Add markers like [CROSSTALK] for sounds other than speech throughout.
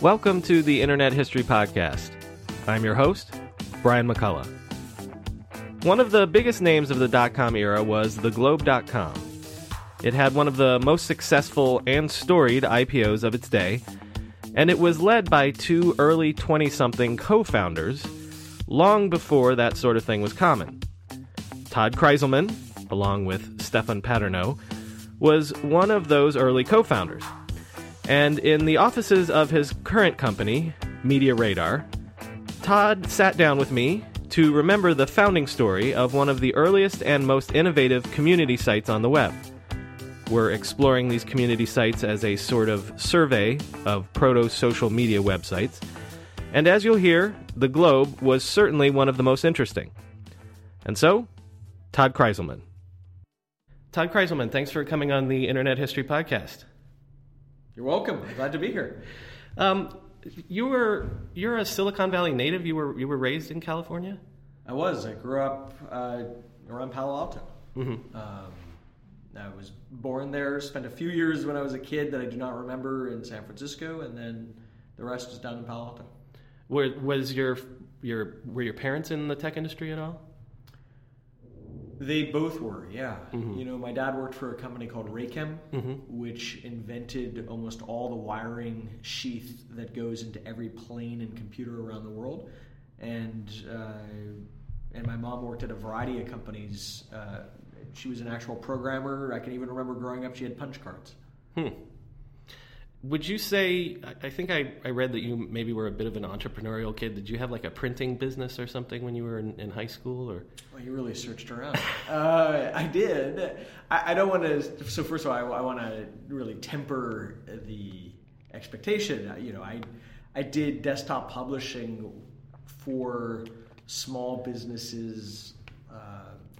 Welcome to the Internet History Podcast. I'm your host, Brian McCullough. One of the biggest names of the dot com era was theglobe.com. It had one of the most successful and storied IPOs of its day, and it was led by two early 20 something co founders long before that sort of thing was common. Todd Krizelman, along with Stephan Paternot, was one of those early co founders. And in the offices of his current company, MediaRadar, Todd sat down with me to remember the founding story of one of the earliest and most innovative community sites on the web. We're exploring these community sites as a sort of survey of proto social media websites. And as you'll hear, the Globe was certainly one of the most interesting. And so, Todd Krizelman. Todd Krizelman, thanks for coming on the Internet History Podcast. You're welcome. Glad to be here. Um, you were you're a Silicon Valley native. You were you were raised in California. I was. I grew up uh, around Palo Alto. Mm-hmm. Um, I was born there. Spent a few years when I was a kid that I do not remember in San Francisco, and then the rest was down in Palo Alto. Were, was your your were your parents in the tech industry at all? They both were, yeah. Mm-hmm. You know, my dad worked for a company called Raychem, mm-hmm. which invented almost all the wiring sheath that goes into every plane and computer around the world. And uh, and my mom worked at a variety of companies. Uh, she was an actual programmer. I can even remember growing up, she had punch cards. Hmm. Would you say? I think I, I read that you maybe were a bit of an entrepreneurial kid. Did you have like a printing business or something when you were in, in high school? Or well, you really searched around. uh, I did. I, I don't want to. So first of all, I, I want to really temper the expectation. You know, I I did desktop publishing for small businesses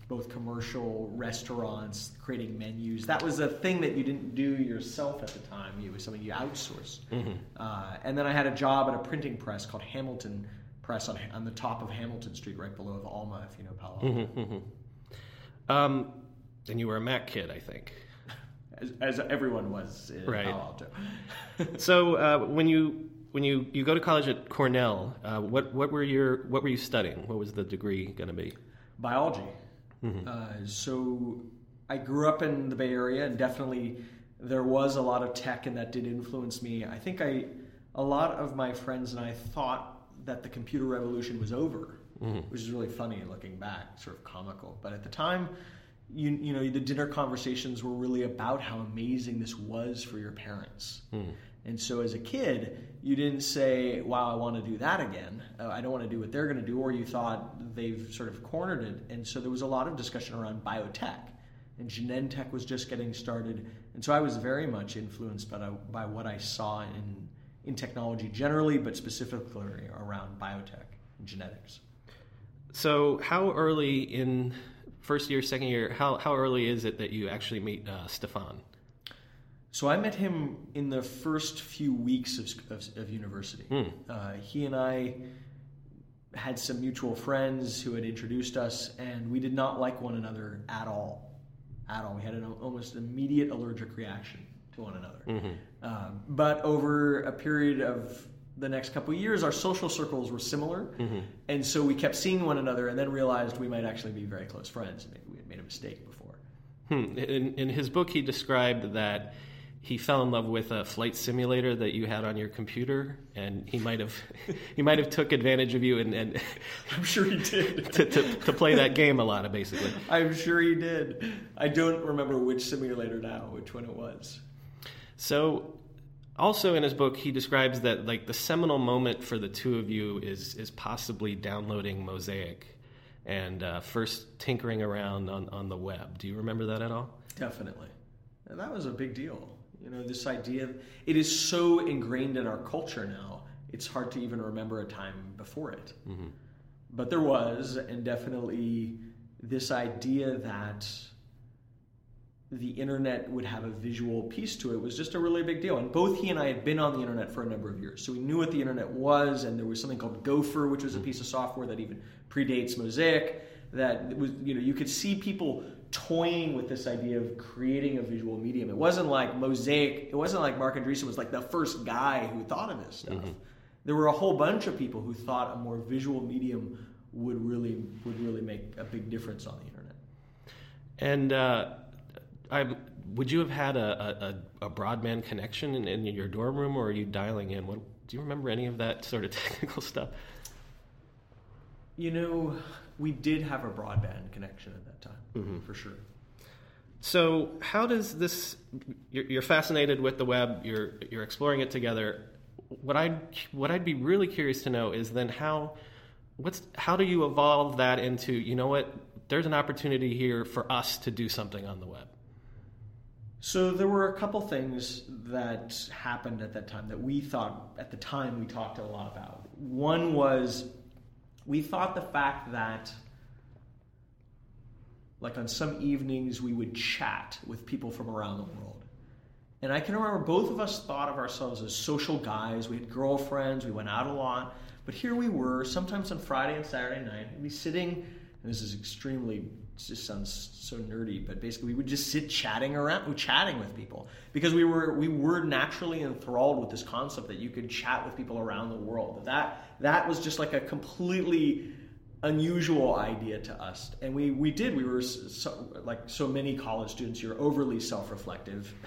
both commercial restaurants creating menus. That was a thing that you didn't do yourself at the time. It was something you outsourced. Mm-hmm. Uh, and then I had a job at a printing press called Hamilton Press on, on the top of Hamilton Street, right below the Alma, if you know Palo Alto. Mm-hmm, mm-hmm. Um, and you were a Mac kid, I think. [LAUGHS] As, as everyone was in right. Palo Alto. [LAUGHS] so uh, when you when you, you go to college at Cornell, uh, what what were your what were you studying? What was the degree going to be? Biology. Mm-hmm. Uh, so I grew up in the Bay Area, and definitely there was a lot of tech, and that did influence me. I think I, a lot of my friends and I thought that the computer revolution was over, mm-hmm. which is really funny looking back, sort of comical. But at the time, you you know the dinner conversations were really about how amazing this was for your parents. Mm. And so as a kid, you didn't say, wow, I want to do that again. Uh, I don't want to do what they're going to do. Or you thought they've sort of cornered it. And so there was a lot of discussion around biotech. And Genentech was just getting started. And so I was very much influenced by, by what I saw in, in technology generally, but specifically around biotech and genetics. So, how early in first year, second year, how, how early is it that you actually meet uh, Stephan? So I met him in the first few weeks of, of, of university. Mm. Uh, he and I had some mutual friends who had introduced us, and we did not like one another at all. At all. We had an almost immediate allergic reaction to one another. Um, but over a period of the next couple of years, our social circles were similar, and so we kept seeing one another, and then realized we might actually be very close friends, maybe we had made a mistake before. Hmm. In, in his book, he described that he fell in love with a flight simulator that you had on your computer, and he might have [LAUGHS] he might have took advantage of you and, and [LAUGHS] I'm sure he did. [LAUGHS] to, to, to play that game a lot, basically. I'm sure he did. I don't remember which simulator now, which one it was. So, also in his book, he describes that like the seminal moment for the two of you is is possibly downloading Mosaic and uh, first tinkering around on, on the web. Do you remember that at all? Definitely. And that was a big deal. You know, this idea, it is so ingrained in our culture now, it's hard to even remember a time before it. Mm-hmm. But there was, and definitely this idea that the internet would have a visual piece to it was just a really big deal. And both he and I had been on the internet for a number of years. So we knew what the internet was, and there was something called Gopher, which was a mm-hmm. piece of software that even predates Mosaic. That was, you know, you could see people toying with this idea of creating a visual medium. It wasn't like Mosaic, it wasn't like Marc Andreessen was like the first guy who thought of this stuff. There were a whole bunch of people who thought a more visual medium would really would really make a big difference on the internet. And uh, I, would you have had a, a, a broadband connection in, in your dorm room, or are you dialing in? What, do you remember any of that sort of [LAUGHS] technical stuff? You know, we did have a broadband connection at that time, Mm-hmm. for sure. So, how does this? You're, you're fascinated with the web. You're you're exploring it together. What I what I'd be really curious to know is then how what's how do you evolve that into you know what? There's an opportunity here for us to do something on the web. So there were a couple things that happened at that time that we thought at the time we talked a lot about. One was we thought the fact that like on some evenings we would chat with people from around the world. And I can remember both of us thought of ourselves as social guys. We had girlfriends, we went out a lot. But here we were, sometimes on Friday and Saturday night, we'd be sitting, and this is extremely, just sounds so nerdy, but basically we would just sit chatting around, chatting with people. Because we were, we were naturally enthralled with this concept that you could chat with people around the world. That, that was just like a completely unusual idea to us. And we we did we were so, like so many college students you're overly self-reflective. [LAUGHS]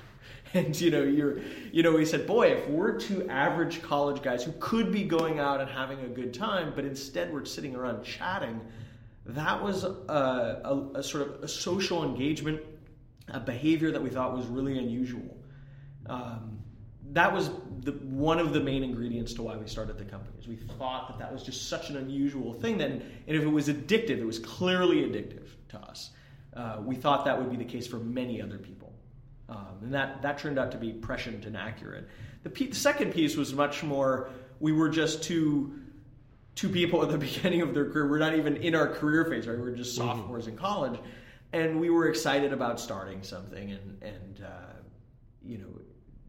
And you know you're you know we said boy if we're two average college guys who could be going out and having a good time but instead we're sitting around chatting that was a, a, a sort of a social engagement a behavior that we thought was really unusual. Um, that was the, one of the main ingredients to why we started the company. Is we thought that that was just such an unusual thing that, and if it was addictive, it was clearly addictive to us. Uh, we thought that would be the case for many other people, um, and that that turned out to be prescient and accurate. The, pe- the second piece was much more. We were just two two people at the [LAUGHS] beginning of their career. We're not even in our career phase, right? We're just sophomores in college, and we were excited about starting something, and and uh, you know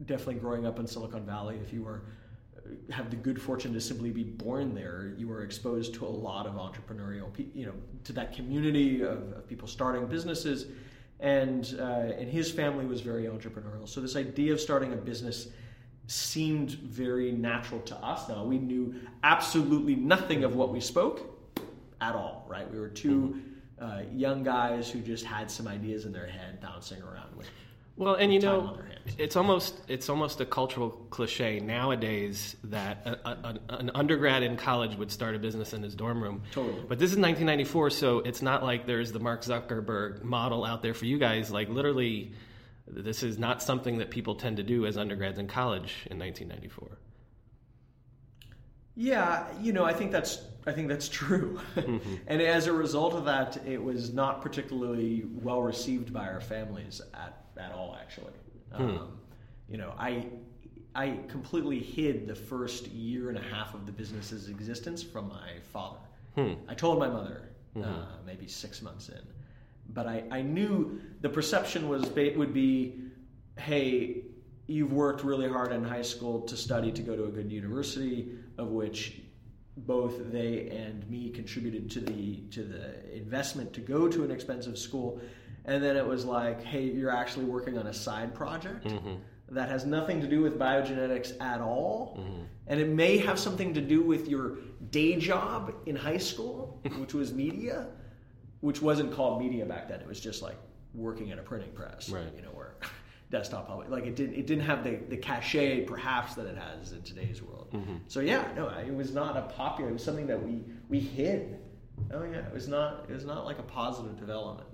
definitely growing up in Silicon Valley, if you were have the good fortune to simply be born there, you were exposed to a lot of entrepreneurial, you know, to that community of, of people starting businesses, and uh, and his family was very entrepreneurial. So this idea of starting a business seemed very natural to us. Now we knew absolutely nothing of what we spoke at all, right? We were 2 uh, young guys who just had some ideas in their head bouncing around with Well, and you time know, on their hands. It's almost it's almost a cultural cliche nowadays that a, a, an undergrad in college would start a business in his dorm room. Totally. But this is 1994, so it's not like there's the Mark Zuckerberg model out there for you guys. Like literally, this is not something that people tend to do as undergrads in college in 1994. Yeah, you know, I think that's I think that's true, mm-hmm. [LAUGHS] and as a result of that, it was not particularly well received by our families at at all. Actually, um, you know, I I completely hid the first year and a half of the business's existence from my father. I told my mother uh, maybe six months in, but I, I knew the perception was would be, hey, you've worked really hard in high school to study to go to a good university, of which both they and me contributed to the to the investment to go to an expensive school, and then it was like, hey, you're actually working on a side project. Mm-hmm. That has nothing to do with biogenetics at all. Mm-hmm. And it may have something to do with your day job in high school, [LAUGHS] which was media, which wasn't called media back then. It was just like working at a printing press, Right. you know, where [LAUGHS] desktop public like it didn't it didn't have the, the cachet perhaps that it has in today's world. Mm-hmm. So yeah, no, it was not a popular. It was something that we we hid. Oh yeah, it was not it was not like a positive development.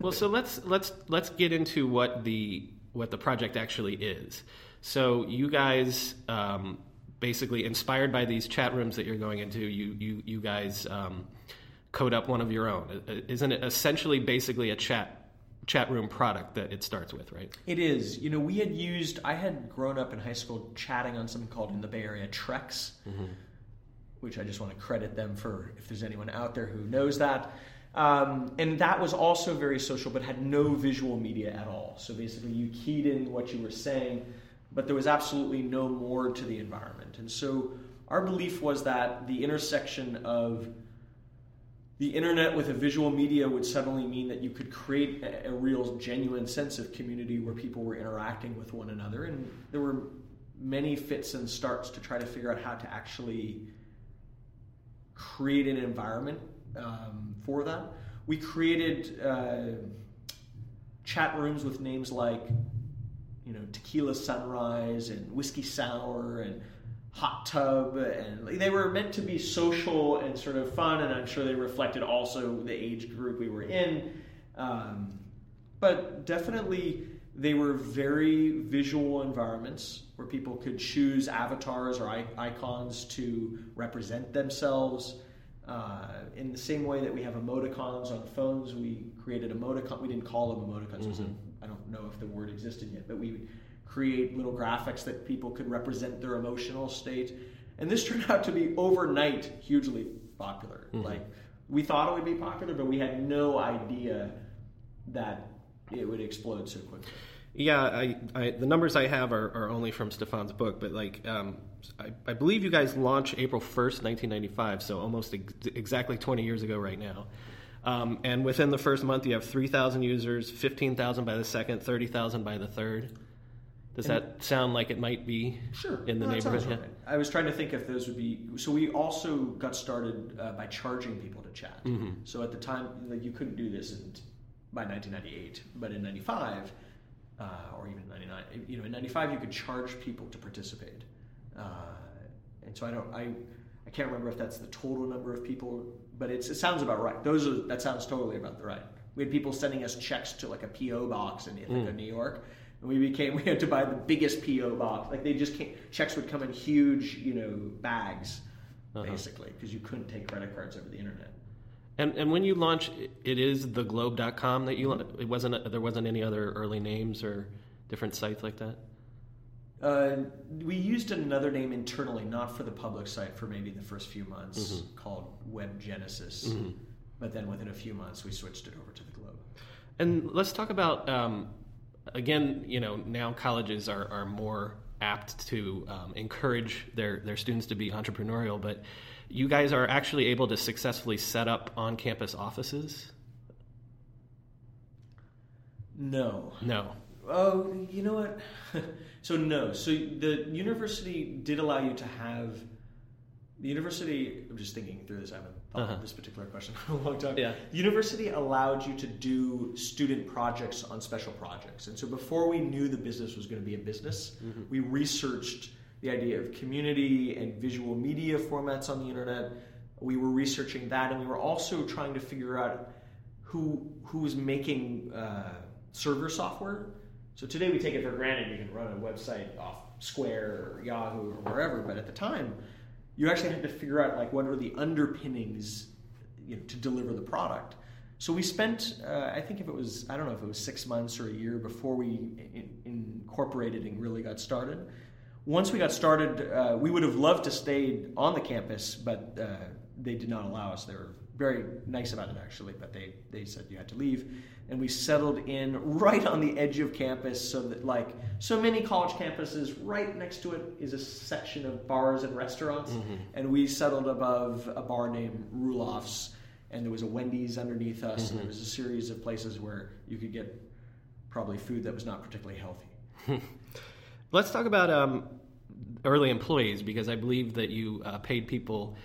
Well, so let's let's let's get into what the what the project actually is. So you guys, um, basically inspired by these chat rooms that you're going into, you you you guys um, code up one of your own. Isn't it essentially basically a chat chat room product that it starts with, right? It is. You know, we had used. I had grown up in high school chatting on something called in the Bay Area Trex, which I just want to credit them for. If there's anyone out there who knows that, um, and that was also very social, but had no visual media at all. So basically, you keyed in what you were saying, but there was absolutely no more to the environment. And so our belief was that the intersection of the internet with a visual media would suddenly mean that you could create a, a real genuine sense of community where people were interacting with one another and there were many fits and starts to try to figure out how to actually create an environment um, for that. We created uh, chat rooms with names like you know tequila sunrise and whiskey sour and hot tub and they were meant to be social and sort of fun and i'm sure they reflected also the age group we were in. Um, but definitely they were very visual environments where people could choose avatars or icons to represent themselves uh, in the same way that we have emoticons on phones we created emoticon we didn't call them emoticons because i don't know if the word existed yet but we would create little graphics that people could represent their emotional state. And this [LAUGHS] turned out to be overnight hugely popular. Like we thought it would be popular but we had no idea that it would explode so quickly. Yeah, I, I the numbers I have are, are only from Stephan's book, but like um, I, I believe you guys launched April first, nineteen ninety five, so almost ex- exactly twenty years ago right now. Um, and within the first month, you have three thousand users, fifteen thousand by the second, thirty thousand by the third. Does that sound like it might be Sure. in the No, neighborhood? sounds right. I was trying to think if those would be. So we also got started uh, by charging people to chat. Mm-hmm. So at the time, like you couldn't do this in, by 1998, but in 95 uh, or even 99, you know, in 95 you could charge people to participate. Uh, and so I don't, I, I can't remember if that's the total number of people, but it's, it sounds about right. Those are that sounds totally about the right. We had people sending us checks to like a PO box in Ithaca, New York, and we became [LAUGHS] we had to buy the biggest PO box. Like they just came, checks would come in huge, you know, bags, basically, because you couldn't take credit cards over the internet. And and when you launch, it is theglobe.com that you. It wasn't. There wasn't any other early names or different sites like that. Uh, we used another name internally, not for the public site, for maybe the first few months, called Web Genesis. But then within a few months, we switched it over to the Globe. And let's talk about um, again. You know, now colleges are, are more apt to um, encourage their their students to be entrepreneurial, but you guys are actually able to successfully set up on campus offices. No. No. Oh, you know what? [LAUGHS] so no. So the university did allow you to have the university. I'm just thinking through this. I haven't thought Uh-huh. of this particular question [LAUGHS] for a long time. Yeah. The university allowed you to do student projects on special projects, and so before we knew the business was going to be a business, we researched the idea of community and visual media formats on the internet. We were researching that, and we were also trying to figure out who who was making uh, server software. So today we take it for granted you can run a website off Square or Yahoo or wherever, but at the time you actually had to figure out like what are the underpinnings you know, to deliver the product. So we spent, uh, I think if it was, I don't know if it was six months or a year before we in, incorporated and really got started. Once we got started, uh, we would have loved to stay on the campus, but uh, they did not allow us. They were very nice about it actually, but they they said you had to leave, and we settled in right on the edge of campus, so that like so many college campuses, right next to it is a section of bars and restaurants, Mm-hmm. and we settled above a bar named Rulloff's, and there was a Wendy's underneath us, Mm-hmm. and there was a series of places where you could get probably food that was not particularly healthy. [LAUGHS] Let's talk about um, early employees because I believe that you uh, paid people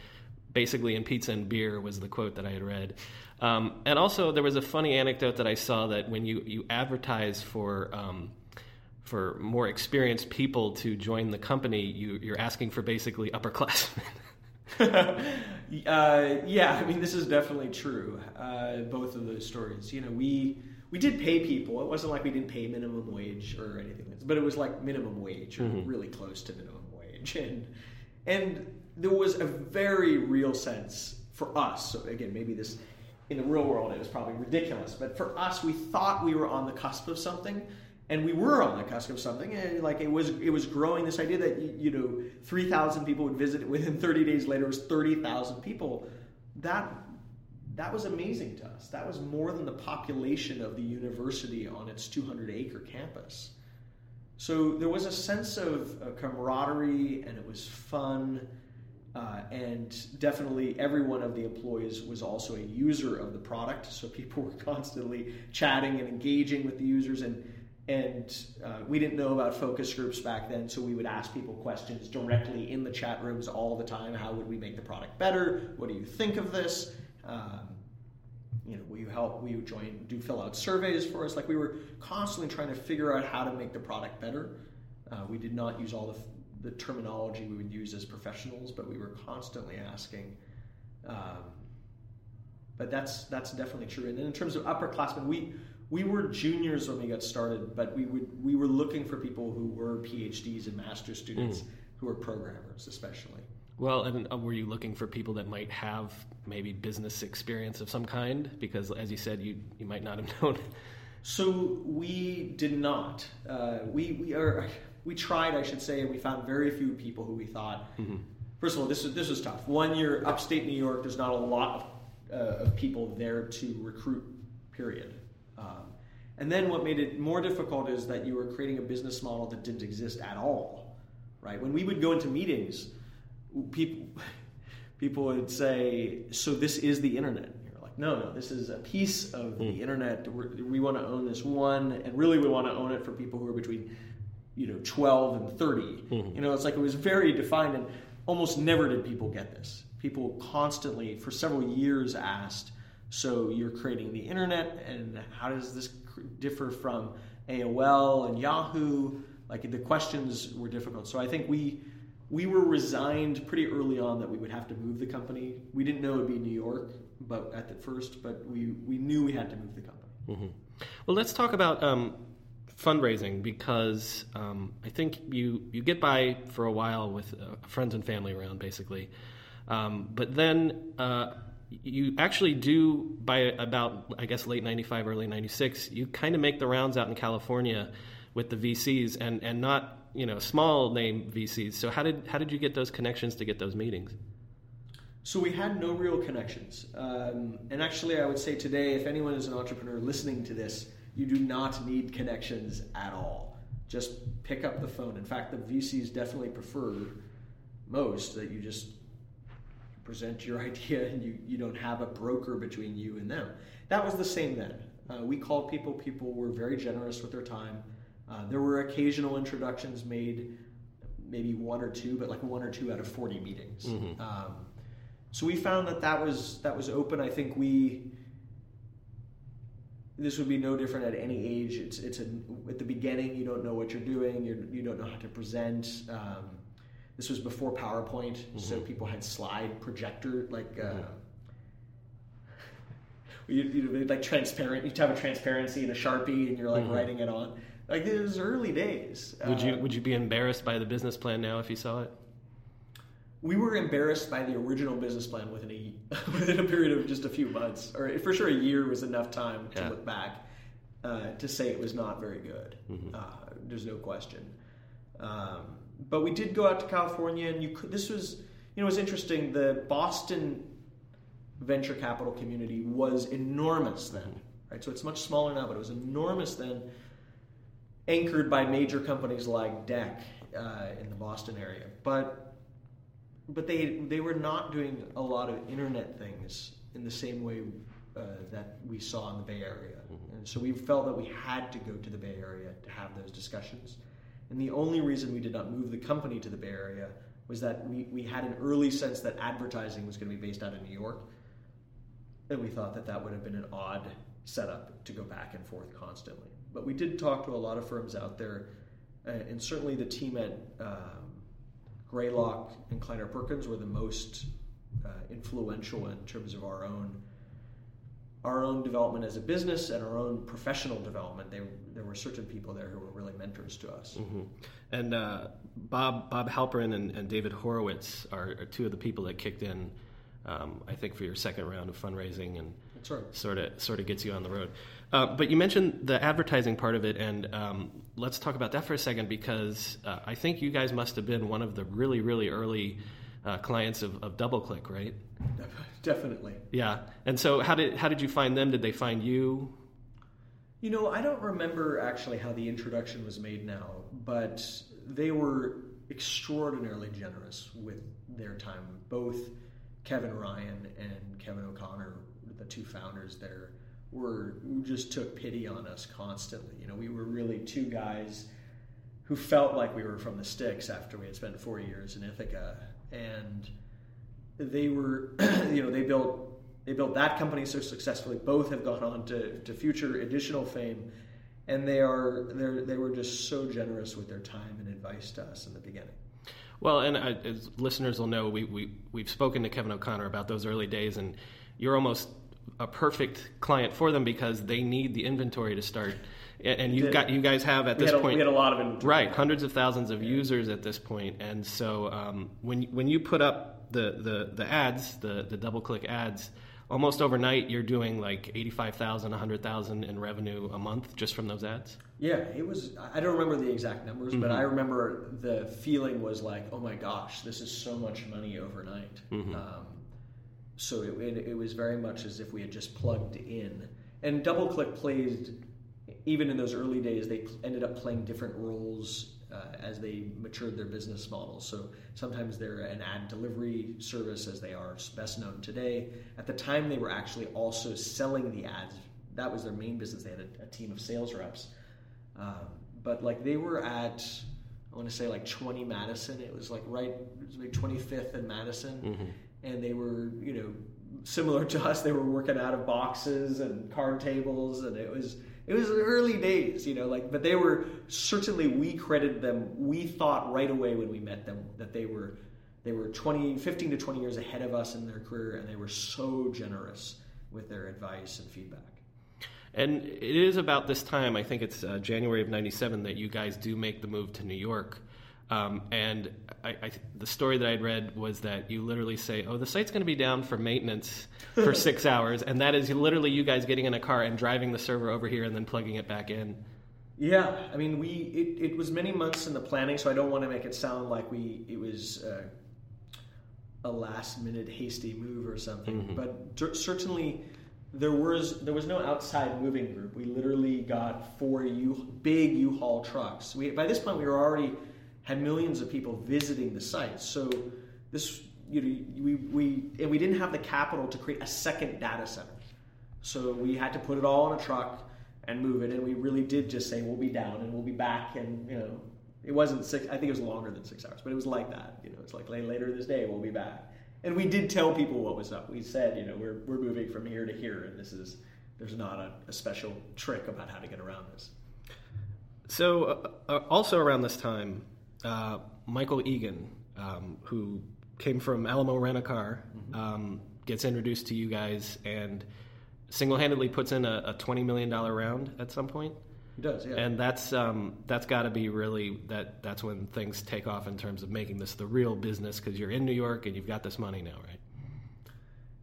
basically in pizza and beer was the quote that I had read. Um, and also, there was a funny anecdote that I saw that when you, you advertise for um, for more experienced people to join the company, you, you're asking for basically upperclassmen. [LAUGHS] [LAUGHS] Uh, yeah, I mean this is definitely true. Uh, both of those stories. You know, we we did pay people. It wasn't like we didn't pay minimum wage or anything, but it was like minimum wage or really close to minimum wage, and and there was a very real sense for us. So again, maybe this in the real world it was probably ridiculous, but for us, we thought we were on the cusp of something. And we were on the cusp of something, and like it was, it was growing. This idea that you know, three thousand people would visit it within [LAUGHS] thirty days. Later, was thirty thousand people. That that was amazing to us. That was more than the population of the university on its 200 acre campus. So there was a sense of camaraderie and it was fun. Uh, and definitely every one of the employees was also a user of the product. So people [LAUGHS] were constantly chatting and engaging with the users. And, and uh, we didn't know about focus groups back then. So we would ask people questions directly in the chat rooms all the time. How would we make the product better? What do you think of this? Um, you know, will you help? Will you join? Do fill out surveys for us? Like we were constantly trying to figure out how to make the product better. Uh, we did not use all the, the terminology we would use as professionals, but we were constantly asking. Um, but that's that's definitely true. And then in terms of upperclassmen, we we were juniors when we got started, but we would we were looking for people who were PhDs and master's students who were programmers, especially. Well, and uh, were you looking for people that might have maybe business experience of some kind? Because, as you said, you you might not have [LAUGHS] known. So we did not. Uh, we we are we tried, I should say, and we found very few people who we thought. First of all, this is this was tough. One, you're upstate New York. There's not a lot of, uh, of people there to recruit. Period. Um, and then what made it more difficult is that you were creating a business model that didn't exist at all. Right? When we would go into meetings, people people would say, "So this is the internet." And You're like, "No, no, this is a piece of the internet. We're, we want to own this one, and really, we want to own it for people who are between, you know, 12 and 30." You know, it's like it was very defined, and almost never did people get this. People constantly, for several years, asked, "So you're creating the internet, and how does this cr- differ from AOL and Yahoo?" Like the questions were difficult. So I think we we were resigned pretty early on that we would have to move the company. We didn't know it would be New York, but at the first, but we we knew we had to move the company. Well, let's talk about um, fundraising because um, I think you you get by for a while with uh, friends and family around, basically, um, but then. Uh, you actually do by about I guess late '95, early '96. You kind of make the rounds out in California with the VCs and and not you know small name VCs. So how did how did you get those connections to get those meetings? So we had no real connections. Um, and actually, I would say today, if anyone is an entrepreneur listening to this, you do not need connections at all. Just pick up the phone. In fact, the VCs definitely prefer most that you just present your [LAUGHS] idea and you, you don't have a broker between you and them. That was the same then. Uh, we called people, people were very generous with their time. Uh, there were occasional introductions made, maybe one or two, but like one or two out of 40 meetings. Um, so we found that that was that was open. I think we this would be no different at any age. It's it's a, at the beginning you don't know what you're doing. You you don't know how to present. Um, this was before PowerPoint, so people had slide projector like. Uh, [LAUGHS] you, you like transparent. You'd have a transparency and a sharpie, and you're like writing it on. Like it was early days. Would you Uh, would you be embarrassed by the business plan now if you saw it? We were embarrassed by the original business plan within a [LAUGHS] within a period of just a few months, or for sure a year was enough time to Yeah. look back uh, to say it was not very good. Uh, there's no question. Um, but we did go out to California, and you could. This was, you know, it was interesting. The Boston venture capital community was enormous then, right? So it's much smaller now, but it was enormous then, anchored by major companies like DEC uh, in the Boston area. But but they they were not doing a lot of internet things in the same way uh, that we saw in the Bay Area, mm-hmm. and so we felt that we had to go to the Bay Area to have those discussions. And the only reason we did not move the company to the Bay Area was that we, we had an early sense that advertising was going to be based out of New York. And we thought that that would have been an odd setup to go back and forth constantly. But we did talk to a lot of firms out there, uh, and certainly the team at um, Greylock and Kleiner Perkins were the most uh, influential in terms of our own our own development as a business and our own professional development. They, there were certain people there who were really mentors to us. Mm-hmm. And uh, Bob Bob Halperin and, and David Horowitz are, are, two of the people that kicked in, um, I think, for your second round of fundraising and right. sort of sort of gets you on the road. Uh, but you mentioned the advertising part of it, and um, let's talk about that for a second because uh, I think you guys must have been one of the really really early uh, clients of, of DoubleClick, right? Definitely. Yeah. And so, how did how did you find them? Did they find you? You know, I don't remember actually how the introduction was made now, but they were extraordinarily generous with their time. Both Kevin Ryan and Kevin O'Connor, the two founders there, were just took pity on us constantly. You know, we were really two guys who felt like we were from the sticks after we had spent four years in Ithaca and they were, [CLEARS THROAT] you know, they built they built that company so successfully. Both have gone on to, to future additional fame, and they are they they were just so generous with their time and advice to us in the beginning. Well, and uh, as listeners will know, we, we we've spoken to Kevin O'Connor about those early days, and you're almost a perfect client for them because they need the inventory to start and you've got you guys have at we this a, point we had a lot of inventory. right hundreds of thousands of yeah. users at this point and so um, when when you put up the the, the ads the the DoubleClick ads almost overnight you're doing like 85,000 100,000 in revenue a month just from those ads yeah it was I don't remember the exact numbers mm-hmm. but I remember the feeling was like oh my gosh this is so much money overnight mm-hmm. um, so it, it, it was very much as if we had just plugged in and DoubleClick played even in those early days, they ended up playing different roles uh, as they matured their business models. So sometimes they're an ad delivery service, as they are best known today. At the time, they were actually also selling the ads. That was their main business. They had a, a team of sales reps. Um, but like they were at, I want to say like 20 Madison. It was like right, it was like 25th and Madison. Mm-hmm. And they were, you know, similar to us. They were working out of boxes and card tables, and it was it was early days, you know, like, but they were certainly, we credited them. We thought right away when we met them that they were, they were 20, 15 to 20 years ahead of us in their career, and they were so generous with their advice and feedback. And it is about this time, I think it's uh, January of 97, that you guys do make the move to New York. Um, and I, I, the story that I'd read was that you literally say, "Oh, the site's going to be down for maintenance for [LAUGHS] six hours," and that is literally you guys getting in a car and driving the server over here and then plugging it back in. Yeah, I mean, we it, it was many months in the planning, so I don't want to make it sound like we it was uh, a last minute hasty move or something. Mm-hmm. But certainly there was there was no outside moving group. We literally got four U big U-Haul trucks. We by this point we were already had millions of people visiting the site. So this, you know, we, we, and we didn't have the capital to create a second data center. So we had to put it all in a truck and move it. And we really did just say, we'll be down and we'll be back. And, you know, it wasn't six, I think it was longer than six hours, but it was like that. You know, it's like later this day, we'll be back. And we did tell people what was up. We said, you know, we're, we're moving from here to here. And this is, there's not a, a special trick about how to get around this. So, uh, uh also around this time, uh, Michael Egan, um, who came from Alamo Rent a Car, mm-hmm. um, gets introduced to you guys and single handedly puts in a, a $20 million round at some point. He does, yeah. And that's um, that's got to be really that that's when things take off in terms of making this the real business because you're in New York and you've got this money now, right?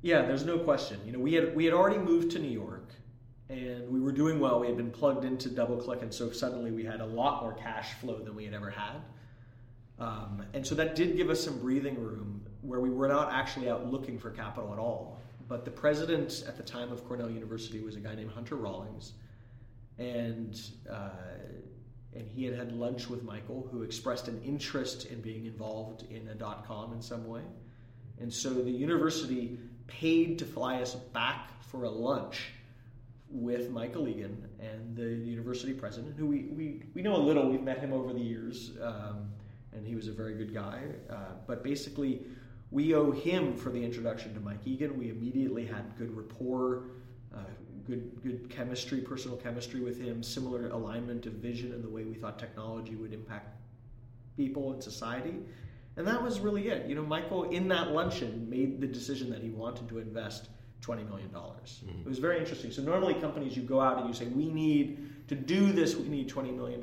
Yeah, there's no question. You know, we had we had already moved to New York, and we were doing well. We had been plugged into DoubleClick, and so suddenly we had a lot more cash flow than we had ever had. Um, and so that did give us some breathing room where we were not actually out looking for capital at all. but the president at the time of Cornell University was a guy named Hunter Rawlings, and uh, and he had had lunch with Michael, who expressed an interest in being involved in a dot com in some way, and so the university paid to fly us back for a lunch with Michael Egan and the university president, who we, we, we know a little. We've met him over the years, um, and he was a very good guy. Uh, but basically, we owe him for the introduction to Mike Egan. We immediately had good rapport, uh, good good chemistry, personal chemistry with him, similar alignment of vision and the way we thought technology would impact people and society. And that was really it. You know, Michael in that luncheon made the decision that he wanted to invest $20 million. Mm-hmm. It was very interesting. So normally companies, you go out and you say, we need to do this, we need $20 million.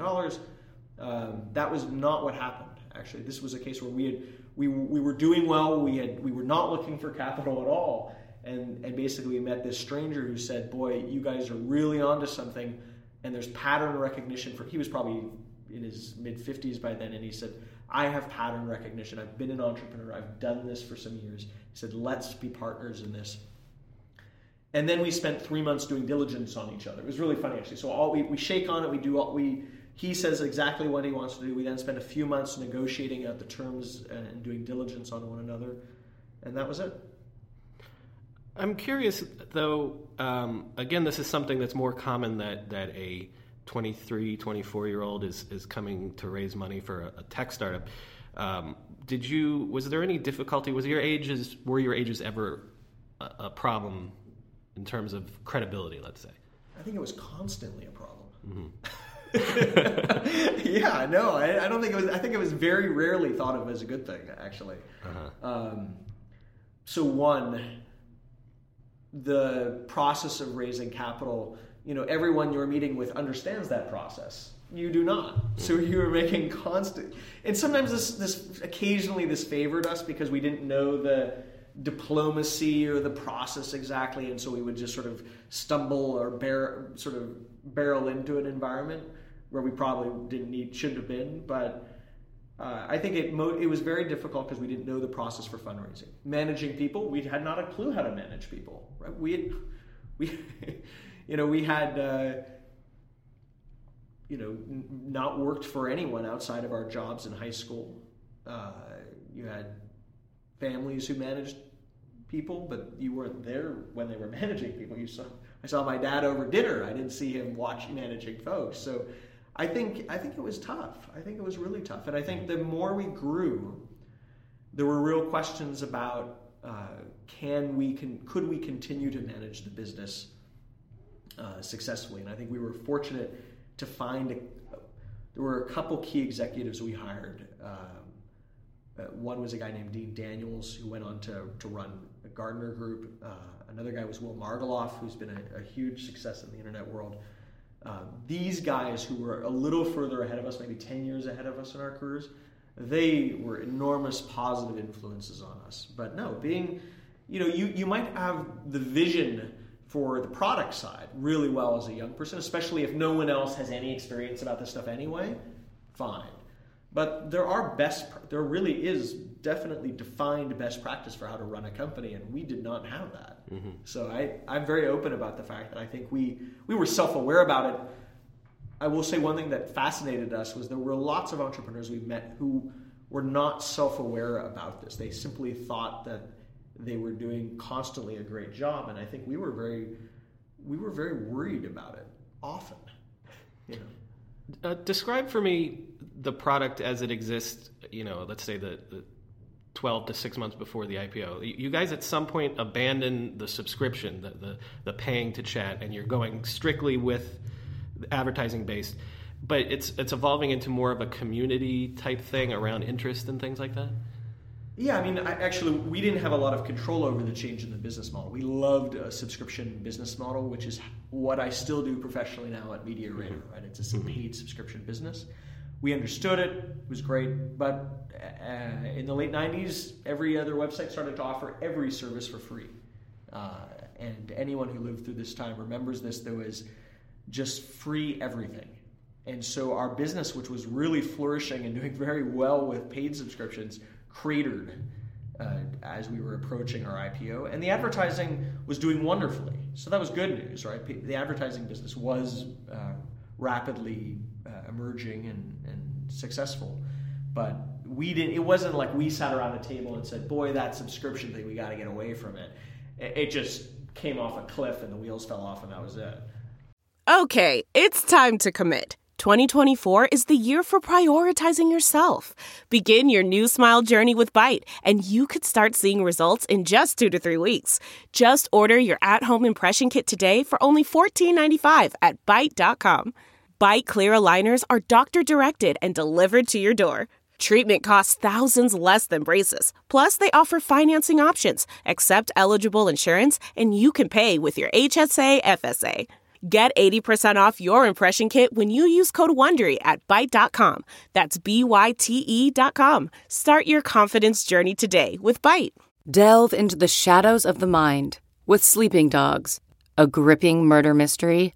Um, that was not what happened, actually. This was a case where we had we, we were doing well, we had we were not looking for capital at all. And, and basically we met this stranger who said, boy, you guys are really onto something and there's pattern recognition for he was probably in his mid 50s by then and he said i have pattern recognition i've been an entrepreneur i've done this for some years he said let's be partners in this and then we spent three months doing diligence on each other. It was really funny actually. So all we, we shake on it, we do all we he says exactly what he wants to do. We then spend a few months negotiating out the terms and doing diligence on one another, and that was it. I'm curious though. Um, again, this is something that's more common that that a 23, 24 year old is is coming to raise money for a, a tech startup. Um, did you? Was there any difficulty? Was your ages? Were your ages ever a, a problem in terms of credibility, let's say? I think it was constantly a problem. Mm-hmm. [LAUGHS] [LAUGHS] yeah, no, I, I, don't think it was. I think it was very rarely thought of as a good thing, actually. Uh-huh. Um, so one, the process of raising capital. You know, everyone you're meeting with understands that process. You do not. So mm-hmm. you were making constant, and sometimes this, this occasionally this favored us because we didn't know the diplomacy or the process exactly, and so we would just sort of stumble or bear, sort of barrel into an environment where we probably didn't need, shouldn't have been. But uh, I think it mo- it was very difficult because we didn't know the process for fundraising, managing people. We had not a clue how to manage people. Right? We had, we, [LAUGHS] you know, we had. Uh, you know, n- not worked for anyone outside of our jobs in high school. Uh, you had families who managed people, but you weren't there when they were [LAUGHS] managing people. You saw I saw my dad over dinner. I didn't see him watching managing folks. So I think I think it was tough. I think it was really tough. And I think the more we grew, there were real questions about uh, can we can could we continue to manage the business uh, successfully? And I think we were fortunate to find a, there were a couple key executives we hired. Um, one was a guy named Dean Daniels who went on to, to run Gartner Group. Uh, another guy was Will Margiloff, who's been a, a huge success in the internet world. Uh, these guys who were a little further ahead of us, maybe 10 years ahead of us in our careers, they were enormous positive influences on us. But no, being, you know, you, you might have the vision for the product side really well as a young person, especially if no one else has any experience about this stuff anyway, fine. But there are best, there really is definitely defined best practice for how to run a company, and we did not have that. Mm-hmm. So I, I'm very open about the fact that I think we, we were self aware about it. I will say one thing that fascinated us was there were lots of entrepreneurs we met who were not self aware about this. They simply thought that they were doing constantly a great job, and I think we were very, we were very worried about it often. You know. Uh, describe for me the product as it exists, you know, let's say the, the 12 to 6 months before the IPO. You guys at some point abandon the subscription, the, the, the paying to chat, and you're going strictly with advertising based. But it's it's evolving into more of a community type thing around interest and things like that. Yeah, I mean, I, actually, we didn't have a lot of control over the change in the business model. We loved a subscription business model, which is what I still do professionally now at MediaRadar. Mm-hmm. Right, it's a paid subscription business we understood it, it was great. But uh, in the late 90s, every other website started to offer every service for free. Uh, and anyone who lived through this time remembers this. There was just free everything. And so our business, which was really flourishing and doing [LAUGHS] very well with paid subscriptions, cratered. uh, as we were approaching our IPO, and the advertising was doing wonderfully. So that was good news, right? The advertising business was uh, rapidly uh, emerging and, and successful, but we didn't. It wasn't like we sat around a table and said, "Boy, that subscription thing, we got to get away from it." It just came off a cliff and the wheels fell off, and that was it. Okay, it's time to commit. 2024 is the year for prioritizing yourself. Begin your new smile journey with Byte, and you could start seeing results in just two to three weeks. Just order your at home impression kit today for only $14.95 at Byte.com. Byte Clear aligners are doctor directed and delivered to your door. Treatment costs thousands less than braces. Plus, they offer financing options, accept eligible insurance, and you can pay with your HSA FSA. Get 80% off your impression kit when you use code WONDERY at Byte.com. That's B-Y-T-E dot com. Start your confidence journey today with Byte. Delve into the shadows of the mind with Sleeping Dogs, a gripping murder mystery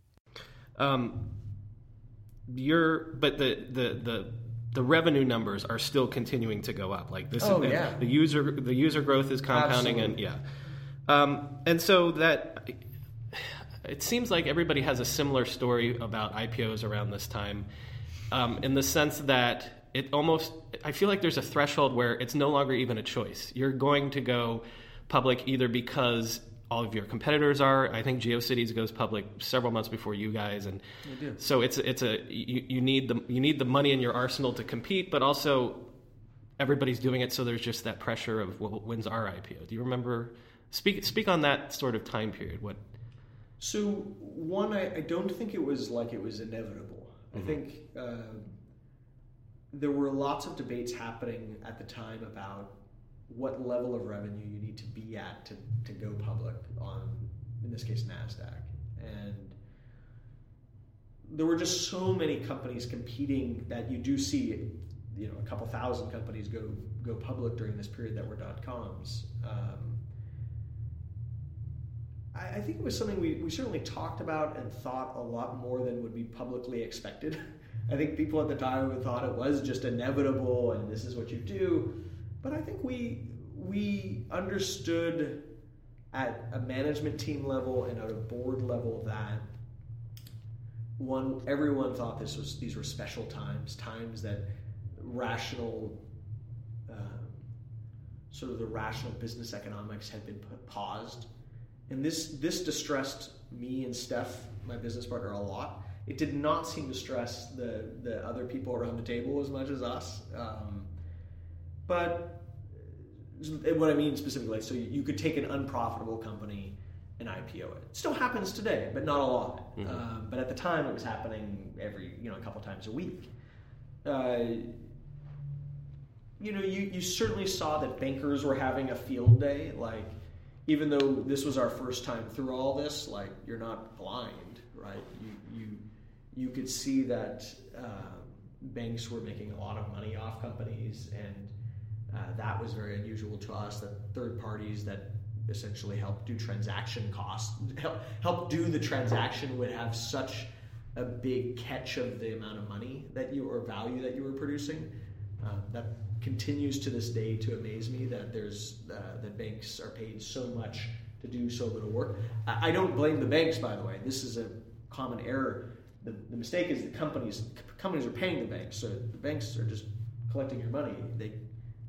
Um, you're, but the, the, the, the revenue numbers are still continuing to go up. Like this, Oh, is, yeah. the user the user growth is compounding, and yeah, um, and so that it seems like everybody has a similar story about IPOs around this time, um, in the sense that it almost I feel like there's a threshold where it's no longer even a choice. You're going to go public either because all of your competitors are. I think GeoCities goes public several months before you guys, and so it's it's a you, you need the you need the money in your arsenal to compete, but also everybody's doing it, so there's just that pressure of well, when's our IPO? Do you remember? Speak speak on that sort of time period. What So one, I, I don't think it was like it was inevitable. I think uh, there were lots of debates happening at the time about what level of revenue you need to be at to, to go public on, in this case, Nasdaq, and there were just so many companies competing that you do see, you know, a couple thousand companies go go public during this period that were dot coms. Um, I, I think it was something we, we certainly talked about and thought a lot more than would be publicly expected. [LAUGHS] I think people at the time thought it was just inevitable and this is what you do. But I think we we understood at a management team level and at a board level that one everyone thought this was these were special times, times that rational um, sort of the rational business economics had been put, paused and this this distressed me and Steph, my business partner, a lot. It did not seem to stress the the other people around the table as much as us. Um, but uh, what I mean specifically, so you could take an unprofitable company and IPO it. It still happens today, but not a lot. Um, but at the time, it was happening every you know a couple times a week. Uh, you know, you, you certainly saw that bankers were having a field day. Like, even though this was our first time through all this, like you're not blind, right? You you you could see that uh, banks were making a lot of money off companies, and uh, that was very unusual to us. That third parties that essentially help do transaction costs, help help do the transaction would have such a big catch of the amount of money that you or value that you were producing. Um, that continues to this day to amaze me that there's uh, that banks are paid so much to do so little work. I, I don't blame the banks, by the way. This is a common error. The, the mistake is the companies companies are paying the banks, so the banks are just collecting your money. They,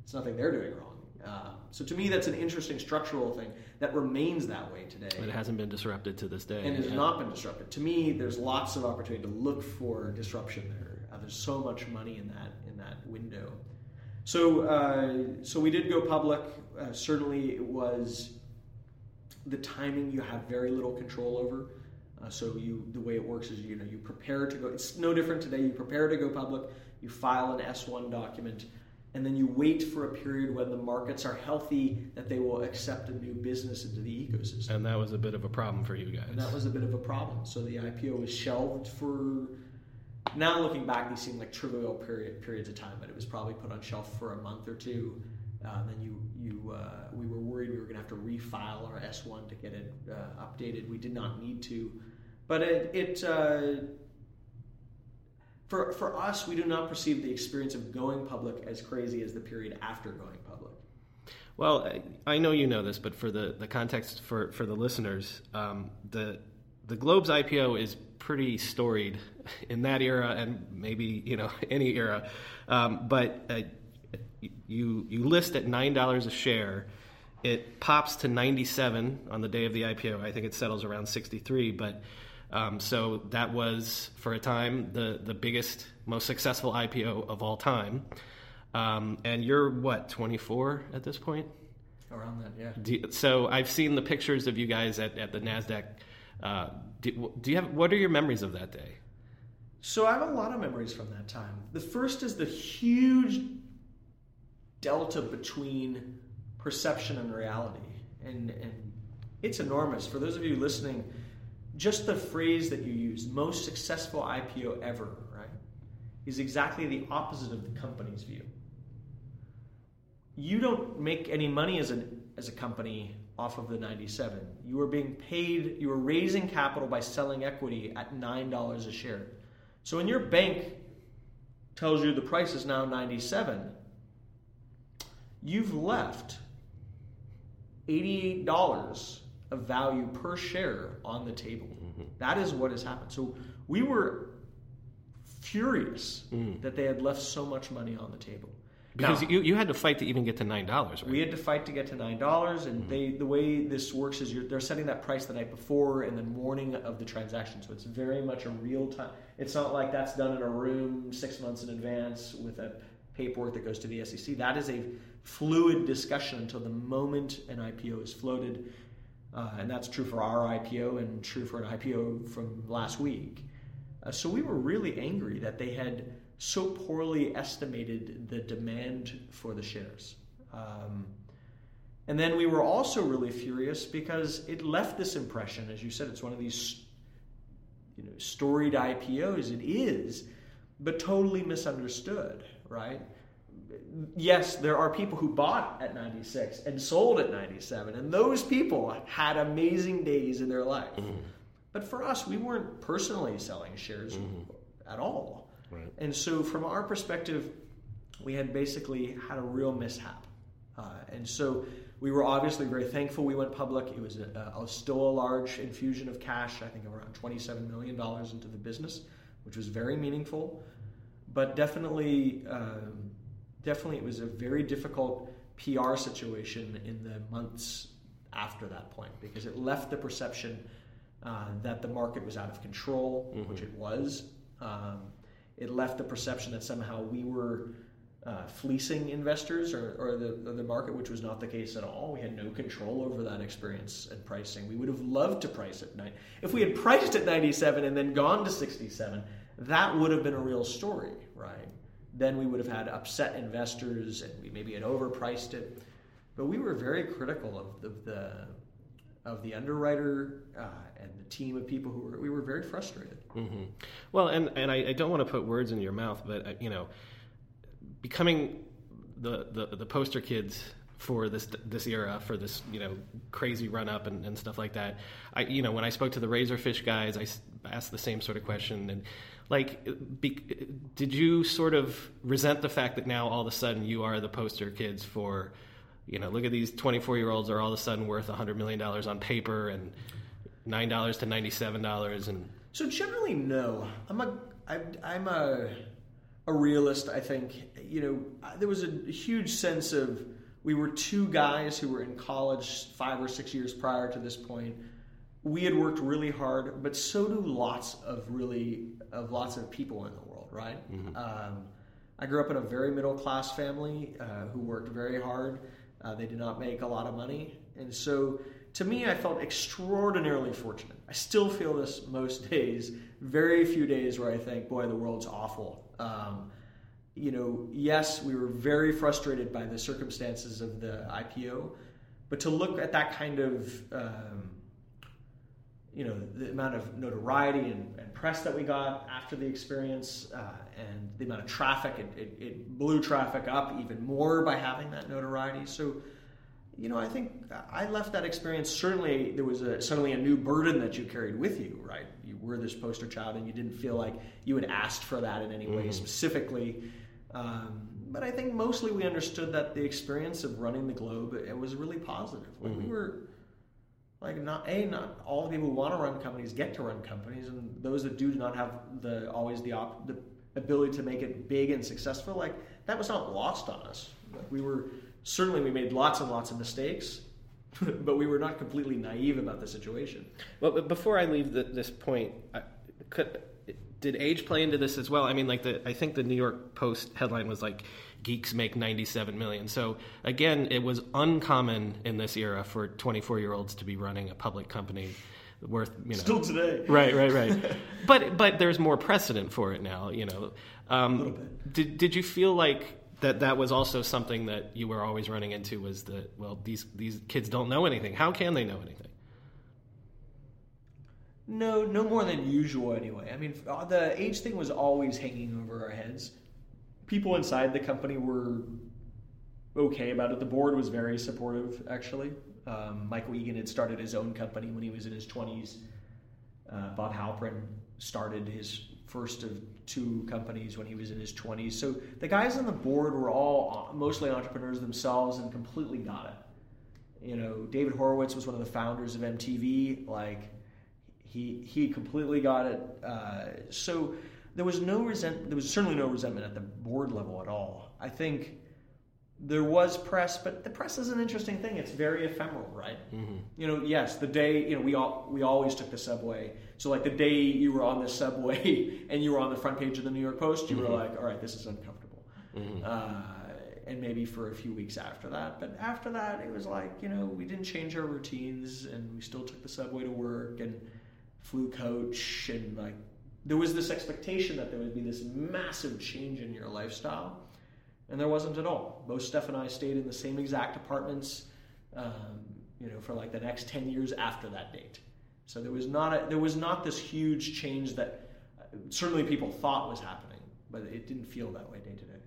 it's nothing they're doing wrong. Uh, so to me, that's an interesting structural thing that remains that way today it hasn't been disrupted to this day, and has yeah. not been disrupted. To me, there's lots of opportunity to look for disruption there. Uh, there's so much money in that in that window. So uh, so we did go public. Uh, certainly, it was the timing you have very little control over. Uh, so you the way it works is you know you prepare to go. It's no different today. You prepare to go public. You file an S1 document. And then you wait for a period when the markets are healthy that they will accept a new business into the ecosystem. And that was a bit of a problem for you guys. And that was a bit of a problem. So the IPO was shelved for. Now looking back, these seem like trivial period, periods of time, but it was probably put on shelf for a month or two. Uh, then you, you, uh, we were worried we were going to have to refile our S1 to get it uh, updated. We did not need to, but it, it uh, for, for us, we do not perceive the experience of going public as crazy as the period after going public. Well, I know you know this, but for the, the context for, for the listeners, um, the the Globe's IPO is pretty storied in that era and maybe you know [LAUGHS] any era. Um, but uh, you you list at nine dollars a share. It pops to ninety seven on the day of the IPO. I think it settles around sixty three, but um, so that was, for a time, the, the biggest, most successful IPO of all time. Um, and you're what, 24 at this point? Around that, yeah. So I've seen the pictures of you guys at, at the NASDAQ. Uh, do, do you have, what are your memories of that day? So I have a lot of memories from that time. The first is the huge delta between perception and reality. And, and it's enormous. For those of you listening, just the phrase that you use, most successful IPO ever, right, is exactly the opposite of the company's view. You don't make any money as a, as a company off of the 97. You are being paid, you are raising capital by selling equity at $9 a share. So when your bank tells you the price is now 97, you've left $88 of value per share on the table. Mm-hmm. That is what has happened. So we were furious mm. that they had left so much money on the table. Because now, you, you had to fight to even get to nine dollars, right? We had to fight to get to nine dollars, and mm-hmm. they the way this works is they're setting that price the night before and the morning of the transaction, so it's very much a real time. It's not like that's done in a room six months in advance with a paperwork that goes to the SEC. That is a fluid discussion until the moment an IPO is floated. Uh, and that's true for our IPO and true for an IPO from last week. Uh, so we were really angry that they had so poorly estimated the demand for the shares. Um, and then we were also really furious because it left this impression, as you said, it's one of these you know, storied IPOs. It is, but totally misunderstood, right? Yes, there are people who bought at 96 and sold at 97, and those people had amazing days in their life. Mm-hmm. But for us, we weren't personally selling shares mm-hmm. at all. Right. And so, from our perspective, we had basically had a real mishap. Uh, and so, we were obviously very thankful we went public. It was a, a, still a large infusion of cash, I think around $27 million into the business, which was very meaningful. But definitely, um, definitely it was a very difficult PR situation in the months after that point because it left the perception uh, that the market was out of control, mm-hmm. which it was. Um, it left the perception that somehow we were uh, fleecing investors or, or, the, or, the, market, which was not the case at all. We had no control over that experience and pricing. We would have loved to price at nine. If we had priced at 97 and then gone to 67, that would have been a real story, right? Then we would have had upset investors and we maybe had overpriced it. But we were very critical of the, the of the underwriter uh, and the team of people who were we were very frustrated. Mm-hmm. Well, and and I, I, don't want to put words in your mouth, but uh, you know, becoming the, the the poster kids for this this era for this you know crazy run up and, and stuff like that. I you know when I spoke to the Razorfish guys, I asked the same sort of question and like be, did you sort of resent the fact that now all of a sudden you are the poster kids for you know look at these 24 year olds are all of a sudden worth 100 million dollars on paper and nine dollars to 97 dollars and so generally no. I'm a i'm a a realist i think. You know there was a huge sense of we were two guys who were in college five or six years prior to this point we had worked really hard, but so do lots of really of lots of people in the world, right? Mm-hmm. Um, I grew up in a very middle class family uh, who worked very hard. Uh, they did not make a lot of money, and so to me, I felt extraordinarily fortunate. I still feel this most [LAUGHS] days. Very few days where I think, "Boy, the world's awful." Um, you know, yes, we were very frustrated by the circumstances of the IPO, but to look at that kind of um, you know the amount of notoriety and, and, press that we got after the experience uh, and the amount of traffic it, it, it, blew traffic up even more by having that notoriety so you know i think i left that experience certainly there was a, suddenly a new burden that you carried with you right you were this poster child and you didn't feel like you had asked for that in any way mm-hmm. specifically um, but i think mostly we understood that the experience of running the globe it was really positive like mm-hmm. we were like not a not all the people who want to run companies get to run companies, and those that do do not have the always the op, the ability to make it big and successful. Like that was not lost on us. Like we were certainly we made lots and lots of mistakes, [LAUGHS] but we were not completely naive about the situation. Well, before I leave the, this point, I, could did age play into this as well? I mean, like the I think the New York Post headline was like geeks make 97 million. So again, it was uncommon in this era for 24 year olds to be running a public company worth you know still today. Right right right. [LAUGHS] But but there's more precedent for it now you know. Um, a little bit. did did you feel like that that was also something that you were always running into was that well these these kids don't know anything. How can they know anything? No no more than usual anyway. I mean uh, the age thing was always hanging over our heads people inside the company were okay about it. The board was very supportive, actually. Um, Michael Egan had started his own company when he was in his 20s. Uh, Bob Halperin started his first of two companies when he was in his 20s. So the guys on the board were all mostly entrepreneurs themselves and completely got it. You know, David Horowitz was one of the founders of MTV. Like, he he completely got it. Uh, so there was no resent. There was certainly no resentment at the board level at all. I think there was press, but the press is an interesting thing. It's very ephemeral, right? Mm-hmm. You know, yes, the day you know we all we always took the subway. So like the day you were on the subway [LAUGHS] and you were on the front page of the New York Post, you mm-hmm. were like, all right, this is uncomfortable. Mm-hmm. Uh, and maybe for a few weeks after that. But after that, it was like, you know, we didn't change our routines and we still took the subway to work and flew coach and like there was this expectation that there would be this massive change in your lifestyle, and there wasn't at all. Both Steph and I stayed in the same exact apartments, um, you know, for like the next ten years after that date. So there was not a, there was not this huge change that uh, certainly people thought was happening, but it didn't feel that way day to day.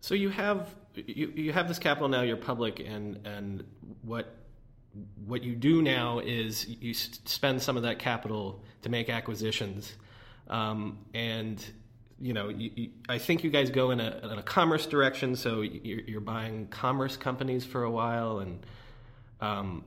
So you have you, you have this capital now. You're public, and and what what you do now is you spend some of that capital to make acquisitions. Um, and you know, you, you, I think you guys go in a, in a commerce direction, so you're, you're, buying commerce companies for a while. And um,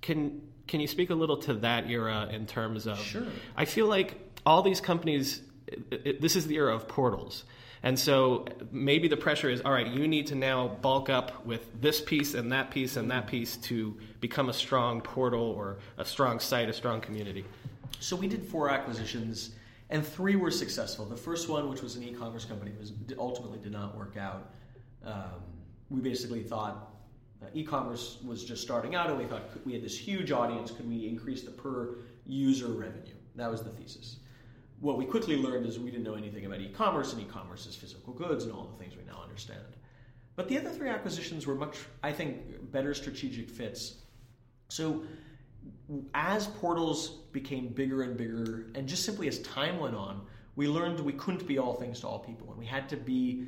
can can you speak a little to that era in terms of? Sure. I feel like all these companies. It, it, this is the era of portals. And so maybe the pressure is all right, you need to now bulk up with this piece and that piece and that piece to become a strong portal or a strong site, a strong community. So we did four acquisitions, and three were successful. The first one, which was an e-commerce company, was ultimately did not work out. Um, we basically thought e-commerce was just starting out, and we thought we had this huge audience. Could we increase the per user revenue? That was the thesis. What we quickly learned is we didn't know anything about e-commerce, and e-commerce is physical goods and all the things we now understand. But the other three acquisitions were much, I think, better strategic fits. So as portals became bigger and bigger, and just simply as time went on, we learned we couldn't be all things to all people, and we had to be.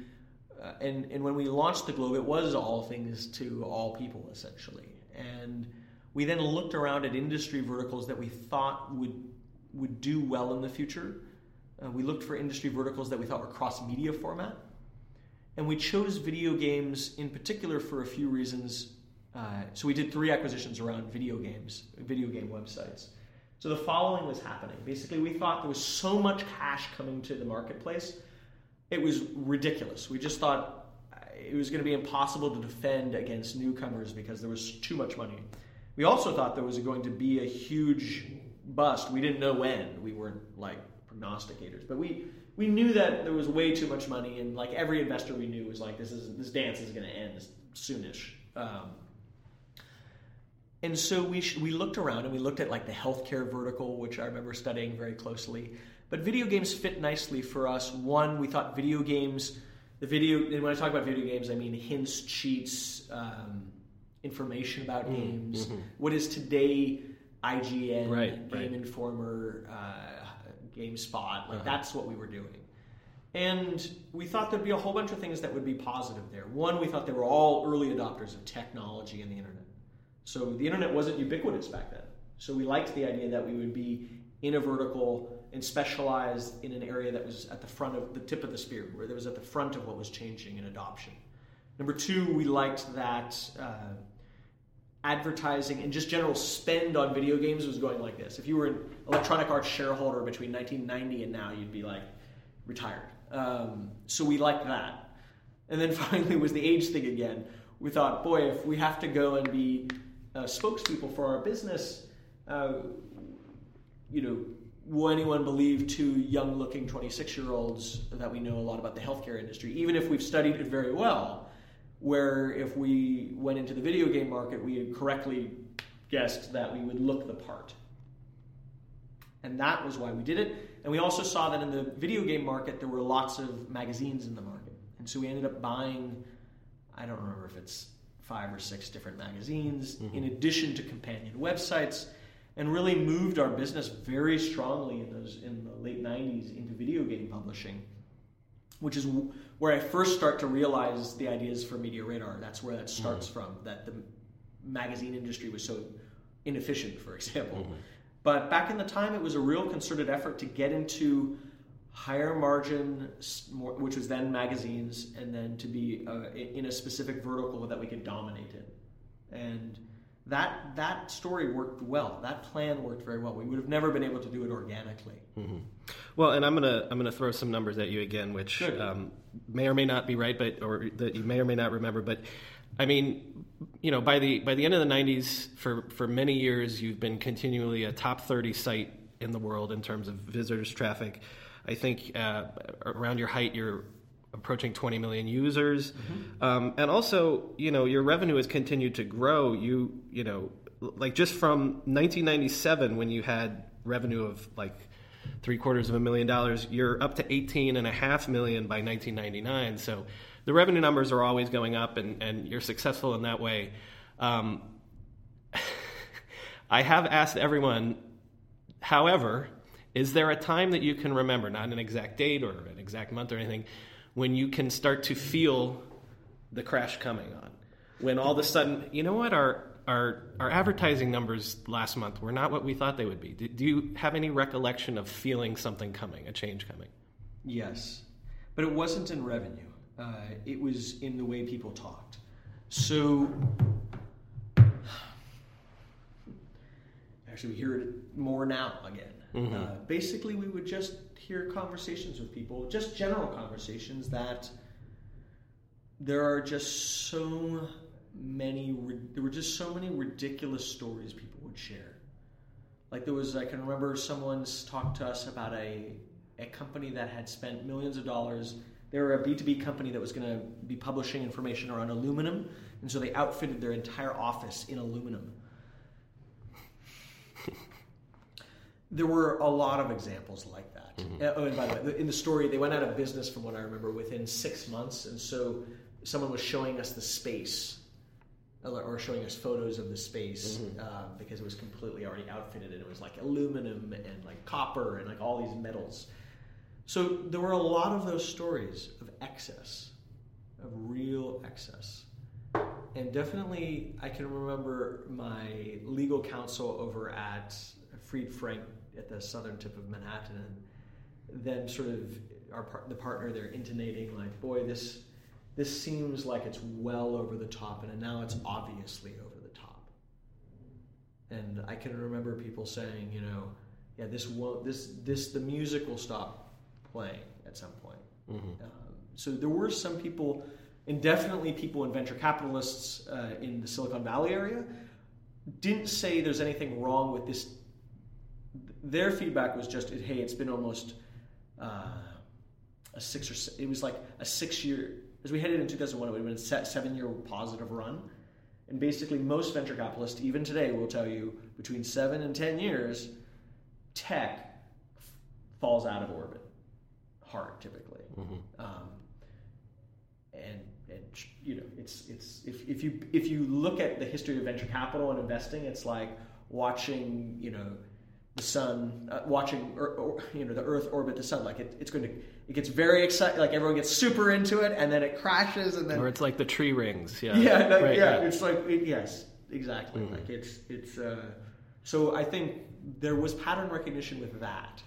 Uh, and and when we launched the globe, it was all things to all people essentially. And we then looked around at industry verticals that we thought would would do well in the future. Uh, we looked for industry verticals that we thought were cross media format, and we chose video games in particular for a few reasons uh, so we did three acquisitions around video games, video game websites. So the following was happening. Basically, we thought there was so much cash coming to the marketplace, it was ridiculous. We just thought uh, it was going to be impossible to defend against newcomers because there was too much money. We also thought there was going to be a huge bust. We didn't know when. We weren't like prognosticators, but we we knew that there was way too much money, and like every investor we knew was like, this is this dance is going to end soonish. Um, and so we, sh- we looked around and we looked at like the healthcare vertical, which I remember studying very closely. But video games fit nicely for us. One, we thought video games, the video, and when I talk about video games, I mean hints, cheats, um, information about Mm, games. mm-hmm. What is today IGN, Right, Game right. Informer, uh, GameSpot. Like Uh-huh. that's what we were doing. And we thought there'd be a whole bunch of things that would be positive there. One, we thought they were all early adopters of technology and the internet. So the internet wasn't ubiquitous back then. So we liked the idea that we would be in a vertical and specialized in an area that was at the front of the tip of the spear, where there was at the front of what was changing in adoption. Number two, we liked that uh, advertising and just general spend on video games was going like this. If you were an Electronic Arts shareholder between 1990 and now, you'd be like retired. Um, so we liked that. And then [LAUGHS] finally was the age thing again. We thought, boy, if we have to go and be uh, spokespeople for our business, uh, you know, will anyone believe two young looking 26 year olds that we know a lot about the healthcare industry, even if we've studied it very well? Where if we went into the video game market, we had correctly guessed that we would look the part. And that was why we did it. And we also saw that in the video game market, there were lots of magazines in the market. And so we ended up buying, I don't remember if it's five or six different magazines, in mm-hmm. addition to companion websites, and really moved our business very strongly in those in the late 90s into video game publishing, which is w- where I first start to realize the ideas for MediaRadar. That's where that mm-hmm. starts from, that the magazine industry was so inefficient, for example. Mm-hmm. But back in the time, it was a real concerted effort to get into higher margin, which was then magazines, and then to be uh, in a specific vertical that we could dominate in. And that that story worked well. That plan worked very well. We would have never been able to do it organically. Well, and I'm gonna I'm gonna throw some numbers at you again, which um, may or may not be right, but or that you may or may not remember. But I mean, you know, by the by the end of the '90s, for for many years, you've been continually a top 30 site in the world in terms of visitors traffic. I think uh, around your height, you're approaching 20 million users, um, and also, you know, your revenue has continued to grow. You you know, like just from 1997 when you had revenue of like three quarters of a million dollars. You're up to 18 and a half million by 1999. So the revenue numbers are always going up, and, and you're successful in that way. Um, [LAUGHS] I have asked everyone, however, is there a time that you can remember, not an exact date or an exact month or anything, when you can start to feel the crash coming on? When all of a sudden, you know what, our our our advertising numbers last month were not what we thought they would be. Do, do you have any recollection of feeling something coming, a change coming? Yes, but it wasn't in revenue. Uh, it was in the way people talked. So, actually, we hear it more now again. Uh, basically, we would just hear conversations with people, just general conversations that there are just so many. There were just so many ridiculous stories people would share. Like there was, I can remember someone's talked to us about a a company that had spent millions of dollars. They were a B two B company that was going to be publishing information around aluminum, and so they outfitted their entire office in aluminum. There were a lot of examples like that. Uh, Oh, and by the way, in the story, they went out of business from what I remember within six months, and so someone was showing us the space or or showing us photos of the space uh, because it was completely already outfitted and it was like aluminum and like copper and like all these metals. So there were a lot of those stories of excess, of real excess. And definitely, I can remember my legal counsel over at Fried Frank at the southern tip of Manhattan, and then sort of our par- the partner there intonating like, "Boy, this this seems like it's well over the top, and now it's obviously over the top." And I can remember people saying, you know, "Yeah, this won't this this the music will stop playing at some point." Um, so there were some people, and definitely people in venture capitalists uh, in the Silicon Valley area, didn't say there's anything wrong with this. Their feedback was just, hey, it's been almost uh, a six or it was like a six year. As we headed in 2001, it would have been a se- seven year positive run. And basically, most venture capitalists, even today, will tell you between seven and ten years, tech falls out of orbit hard typically. Um, and and you know it's it's if, if you if you look at the history of venture capital and investing, it's like watching you know the sun, uh, watching or, or, you know the Earth orbit the sun. Like it, it's going to it gets very excited. Like everyone gets super into it, and then it crashes, and then Or it's like the tree rings. Yeah. yeah, like, Right, yeah, It's like it, yes, exactly. Mm-hmm. Like it's it's. Uh, so I think there was pattern recognition with that.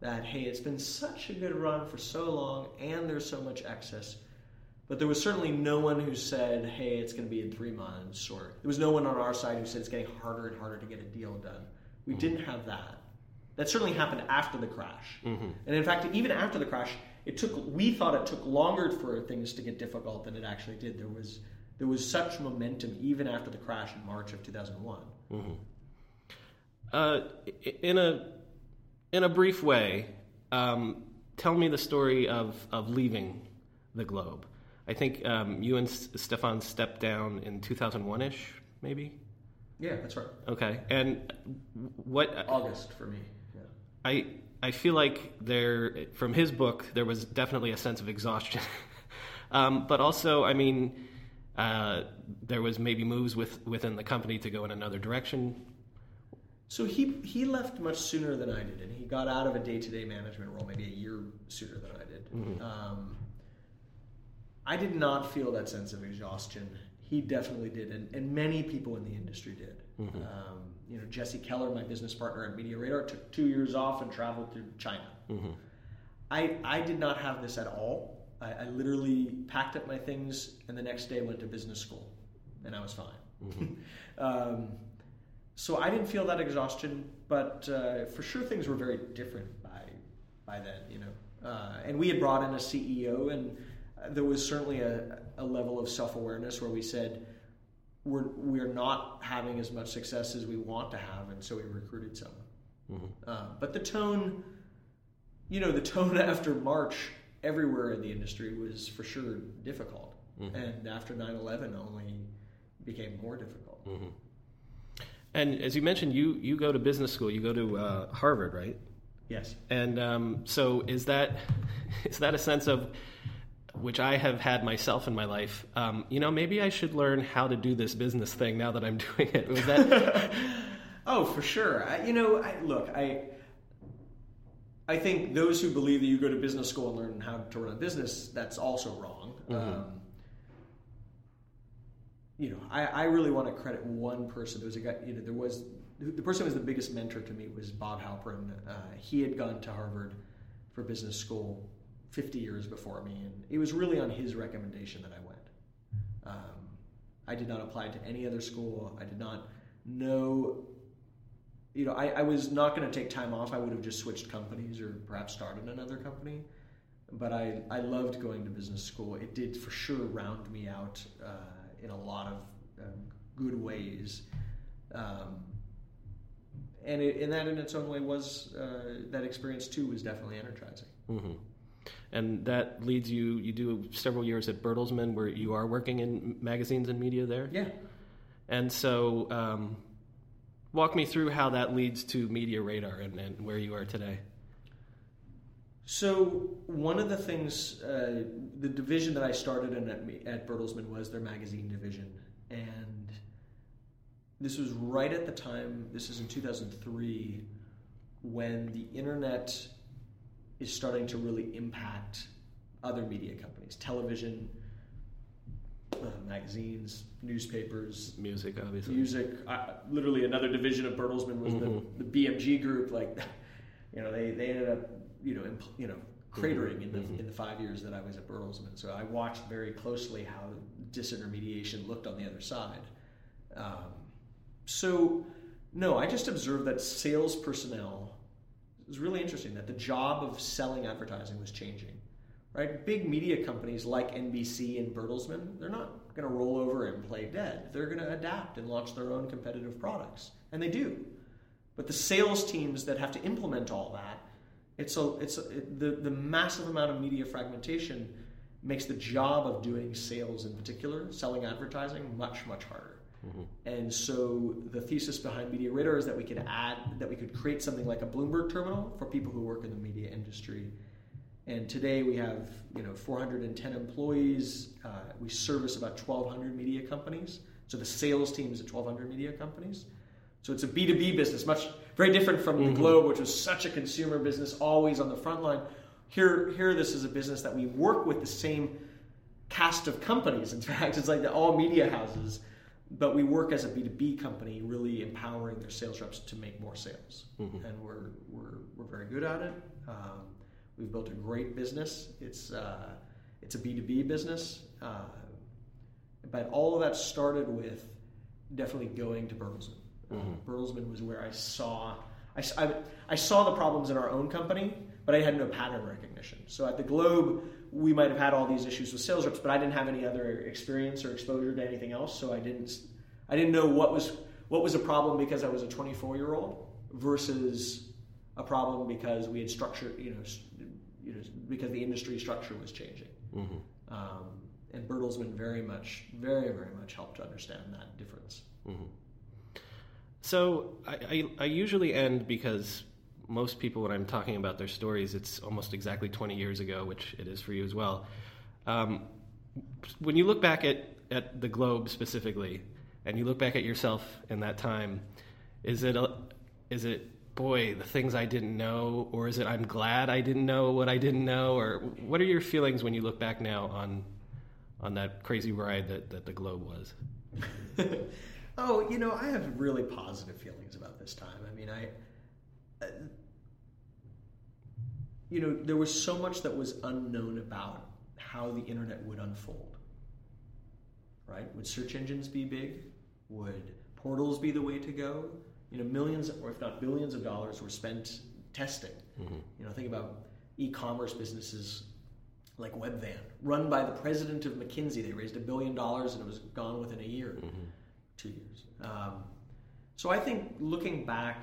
That hey, it's been such a good run for so long, and there's so much excess. But there was certainly no one who said, "Hey, it's going to be in three months," or there was no one on our side who said it's getting harder and harder to get a deal done. We didn't have that. That certainly happened after the crash, and in fact, even after the crash, it took. We thought it took longer for things to get difficult than it actually did. There was there was such momentum even after the crash in March of 2001. Uh, in a in a brief way, um, tell me the story of of leaving the Globe. I think um, you and S- Stephan stepped down in 2001 ish, maybe. Yeah, that's right. Okay, and what August for me. Yeah. I I feel like there from his book there was definitely a sense of exhaustion, [LAUGHS] um, but also I mean uh, there was maybe moves with within the company to go in another direction. So he he left much sooner than I did, and he got out of a day to day management role maybe a year sooner than I did. Um, I did not feel that sense of exhaustion. He definitely did, and, and many people in the industry did. Um, you know, Jesse Keller, my business partner at MediaRadar, took two years off and traveled to China. I I did not have this at all. I, I literally packed up my things and the next day went to business school, and I was fine. [LAUGHS] um, so I didn't feel that exhaustion, but uh, for sure things were very different by by then, you know. Uh, and we had brought in a CEO, and there was certainly a, a level of self awareness where we said we're we're not having as much success as we want to have, and so we recruited someone. Uh, but the tone, you know, the tone [LAUGHS] after March everywhere in the industry was for sure difficult, and after 9/11 only became more difficult. And as you mentioned, you you go to business school. You go to uh, Harvard, right? Yes. And um, so is that [LAUGHS] is that a sense of which I have had myself in my life? Um, you know, maybe I should learn how to do this business thing now that I'm [LAUGHS] doing it. Was that [LAUGHS] Oh, for sure. I, you know, I, look, I I think those who believe that you go to business school and learn how to run a business, that's also wrong. Um, you know, I, I really want to credit one person. There was a guy, you know, there was the person who was the biggest mentor to me was Bob Halperin. Uh, he had gone to Harvard for business school 50 years before me, and it was really on his recommendation that I went. Um, I did not apply to any other school. I did not know you know, I, I was not going to take time off. I would have just switched companies or perhaps started another company. But I, I loved going to business school. It did for sure round me out uh, in a lot of um, good ways. Um, and, it, and that in its own way was, uh, that experience too was definitely energizing. And that leads you you do several years at Bertelsmann where you are working in magazines and media there. Yeah. And so um, walk me through how that leads to MediaRadar and, and where you are today. So one of the things, uh, the division that I started in at, at Bertelsmann was their magazine division, and this was right at the time. This is in 2003, when the internet is starting to really impact other media companies, television, uh, magazines, newspapers, Music, obviously. music. Uh, literally, another division of Bertelsmann was the, the BMG group. Like, [LAUGHS] you know, they, they ended up, you know, imp- you know, cratering in the in the five years that I was at Bertelsmann. So I watched very closely how disintermediation looked on the other side. Um, so, no, I just observed that sales personnel was really interesting that the job of selling advertising was changing. Right? Big media companies like NBC and Bertelsmann, they're not going to roll over and play dead. They're going to adapt and launch their own competitive products. And they do. But the sales teams that have to implement all that, it's a, it's a, it, the, the massive amount of media fragmentation makes the job of doing sales in particular, selling advertising, much, much harder. And so the thesis behind MediaRadar is that we could add, that we could create something like a Bloomberg terminal for people who work in the media industry. And today we have, you know, 410 employees. Uh, we service about 1,200 media companies. So the sales team is at 1,200 media companies. So it's a B2B business, much very different from mm-hmm. the Globe, which was such a consumer business, always on the front line. Here, here, this is a business that we work with the same cast of companies. In fact, it's like the, all media houses but we work as a B2B company, really empowering their sales reps to make more sales. Mm-hmm. And we're, we're, we're very good at it. Um, we've built a great business. It's, uh, it's a B2B business. Uh, but all of that started with definitely going to Bertelsmann. Mm-hmm. Bertelsmann was where I saw, I, I, I saw the problems in our own company, but I had no pattern recognition. So at the Globe, we might have had all these issues with sales reps, but I didn't have any other experience or exposure to anything else, so I didn't I didn't know what was what was a problem because I was a 24 year old versus a problem because we had structured you know you know because the industry structure was changing. Mm-hmm. Um, and Bertelsmann very much very very much helped to understand that difference. Mm-hmm. So I, I, I usually end because most people, when I'm talking about their stories, it's almost exactly 20 years ago, which it is for you as well. Um, when you look back at, at the globe specifically, and you look back at yourself in that time, is it, a, is it, boy, the things I didn't know, or is it I'm glad I didn't know what I didn't know, or what are your feelings when you look back now on, on that crazy ride that, that the globe was? [LAUGHS] oh, you know, I have really positive feelings about this time. I mean, I you know, there was so much that was unknown about how the internet would unfold. Right? Would search engines be big? Would portals be the way to go? You know, millions or if not billions of dollars were spent testing. Mm-hmm. You know, think about e-commerce businesses like Webvan, run by the president of McKinsey. They raised a billion dollars and it was gone within a year, mm-hmm. two years. Um, so I think looking back,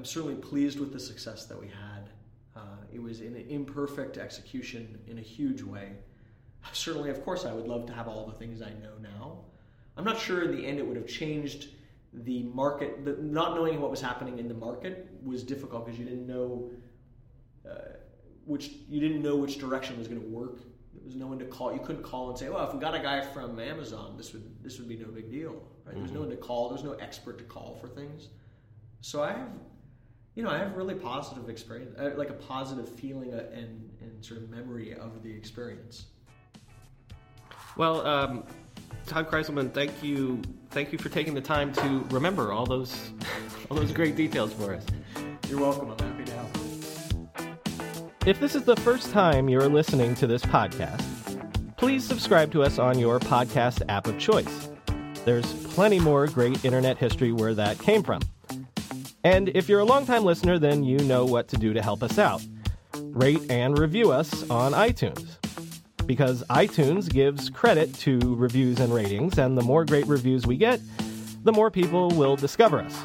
I'm certainly pleased with the success that we had. Uh, it was an imperfect execution in a huge way. [LAUGHS] Certainly, of course, I would love to have all the things I know now. I'm not sure in the end it would have changed the market. The, not knowing what was happening in the market was difficult because you didn't know uh, which you didn't know which direction was going to work. There was no one to call. You couldn't call and say, "Well, if we got a guy from Amazon, this would this would be no big deal." Right? Mm-hmm. There's no one to call. There's no expert to call for things. So I have you know, I have a really positive experience, uh, like a positive feeling uh, and, and sort of memory of the experience. Well, um, Todd Krizelman, thank you, thank you for taking the time to remember all those, [LAUGHS] all those great details for us. You're welcome. I'm happy to help. If this is the first time you're listening to this podcast, please subscribe to us on your podcast app of choice. There's plenty more great internet history where that came from. And if you're a longtime listener, then you know what to do to help us out. Rate and review us on iTunes. Because iTunes gives credit to reviews and ratings, and the more great reviews we get, the more people will discover us.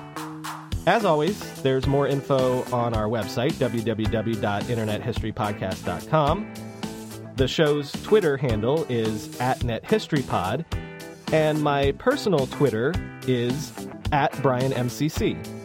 As always, there's more info on our website, www.internethistorypodcast.com. The show's Twitter handle is at NetHistoryPod, and my personal Twitter is at BrianMCC.